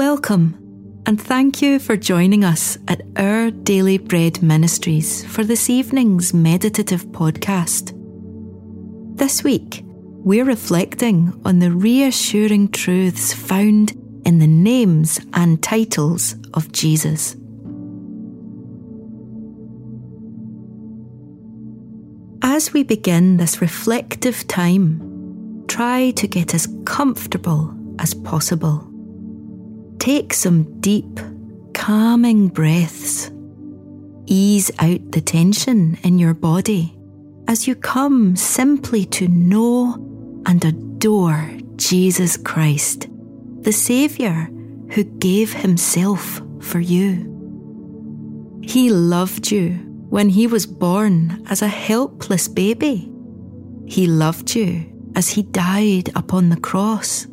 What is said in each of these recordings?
Welcome, and thank you for joining us at Our Daily Bread Ministries for this evening's meditative podcast. This week, we're reflecting on the reassuring truths found in the names and titles of Jesus. As we begin this reflective time, try to get as comfortable as possible. Take some deep, calming breaths. Ease out the tension in your body as you come simply to know and adore Jesus Christ, the Saviour who gave Himself for you. He loved you when He was born as a helpless baby. He loved you as He died upon the cross.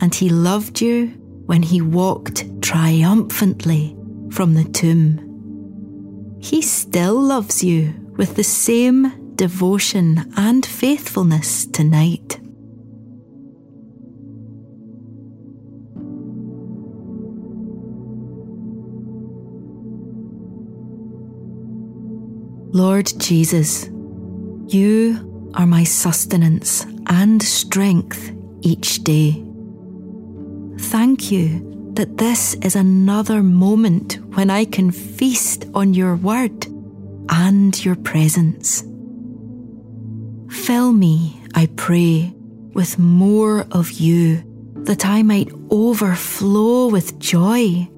And He loved you when he walked triumphantly from the tomb. He still loves you with the same devotion and faithfulness tonight. Lord Jesus, you are my sustenance and strength each day. Thank you that this is another moment when I can feast on your word and your presence. Fill me, I pray, with more of you, that I might overflow with joy,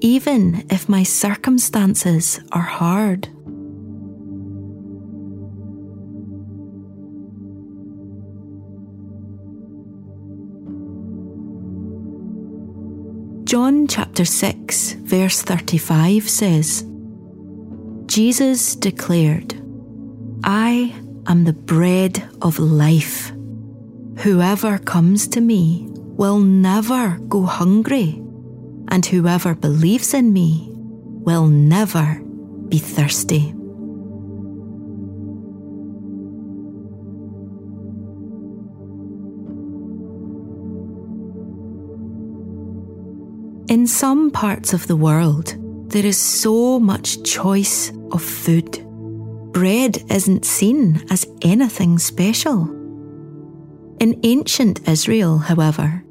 even if my circumstances are hard. Chapter 6, verse 35 says, Jesus declared, I am the bread of life. Whoever comes to me will never go hungry, and whoever believes in me will never be thirsty. In some parts of the world, there is so much choice of food. Bread isn't seen as anything special. In ancient Israel, however,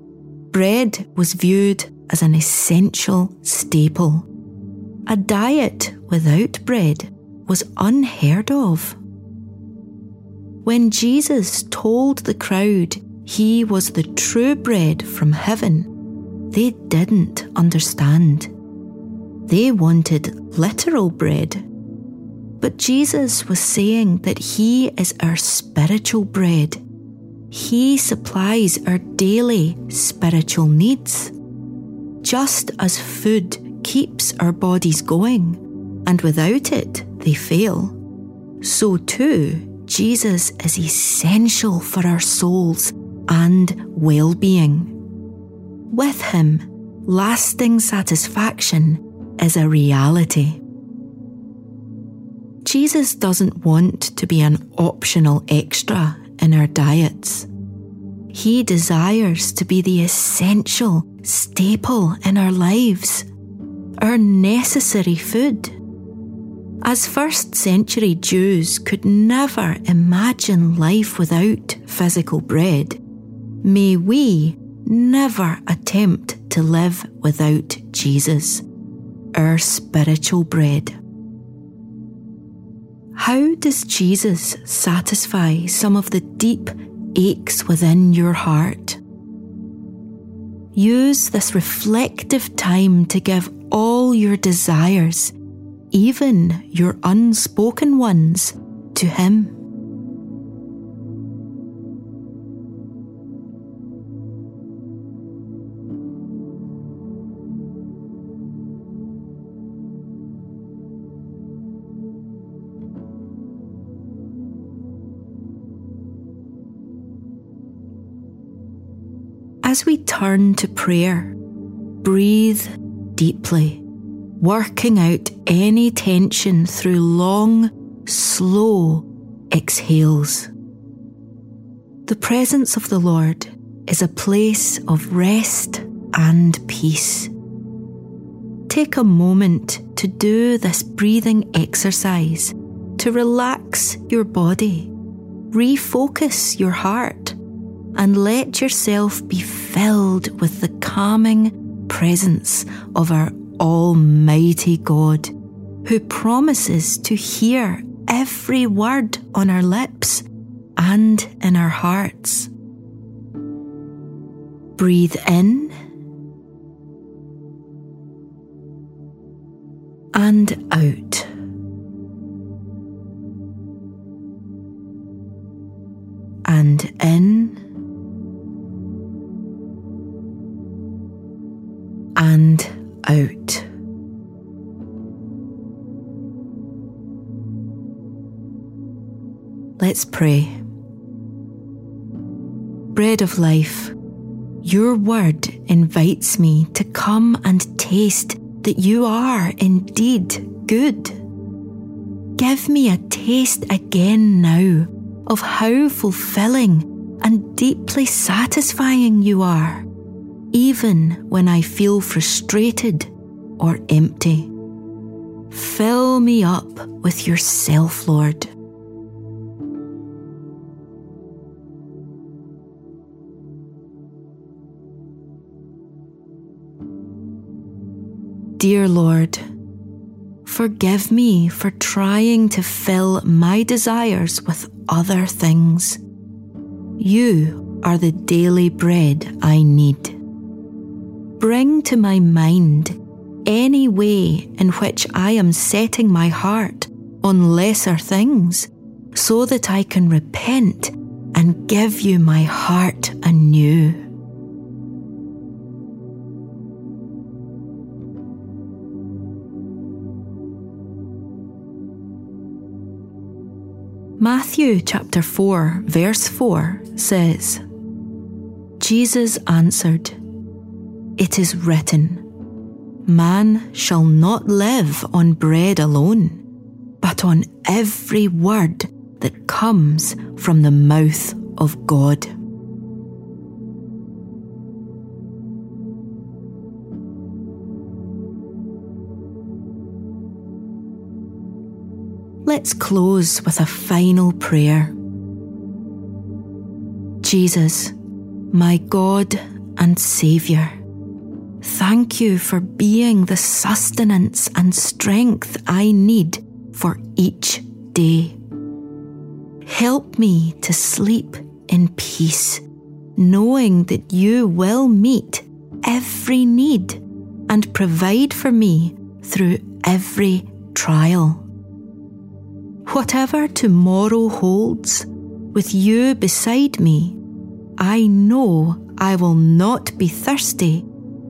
bread was viewed as an essential staple. A diet without bread was unheard of. When Jesus told the crowd he was the true bread from heaven, they didn't understand. They wanted literal bread. But Jesus was saying that He is our spiritual bread. He supplies our daily spiritual needs. Just as food keeps our bodies going, and without it, they fail, so too, Jesus is essential for our souls and well being. With Him, lasting satisfaction is a reality. Jesus doesn't want to be an optional extra in our diets. He desires to be the essential staple in our lives, our necessary food. As first century Jews could never imagine life without physical bread, may we never attempt to live without Jesus, our spiritual bread. How does Jesus satisfy some of the deep aches within your heart? Use this reflective time to give all your desires, even your unspoken ones, to Him. As we turn to prayer, breathe deeply, working out any tension through long, slow exhales. The presence of the Lord is a place of rest and peace. Take a moment to do this breathing exercise to relax your body, refocus your heart, and let yourself be filled with the calming presence of our Almighty God, who promises to hear every word on our lips and in our hearts. Breathe in and out. Let's pray. Bread of life, your word invites me to come and taste that you are indeed good. Give me a taste again now of how fulfilling and deeply satisfying you are, even when I feel frustrated or empty. Fill me up with yourself, Lord. Dear Lord, forgive me for trying to fill my desires with other things. You are the daily bread I need. Bring to my mind any way in which I am setting my heart on lesser things so that I can repent and give you my heart anew. Matthew chapter 4, verse 4 says, Jesus answered, It is written, Man shall not live on bread alone, but on every word that comes from the mouth of God. Let's close with a final prayer. Jesus, my God and Saviour, thank you for being the sustenance and strength I need for each day. Help me to sleep in peace, knowing that you will meet every need and provide for me through every trial. Whatever tomorrow holds, with you beside me, I know I will not be thirsty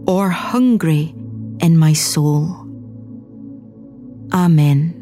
or hungry in my soul. Amen.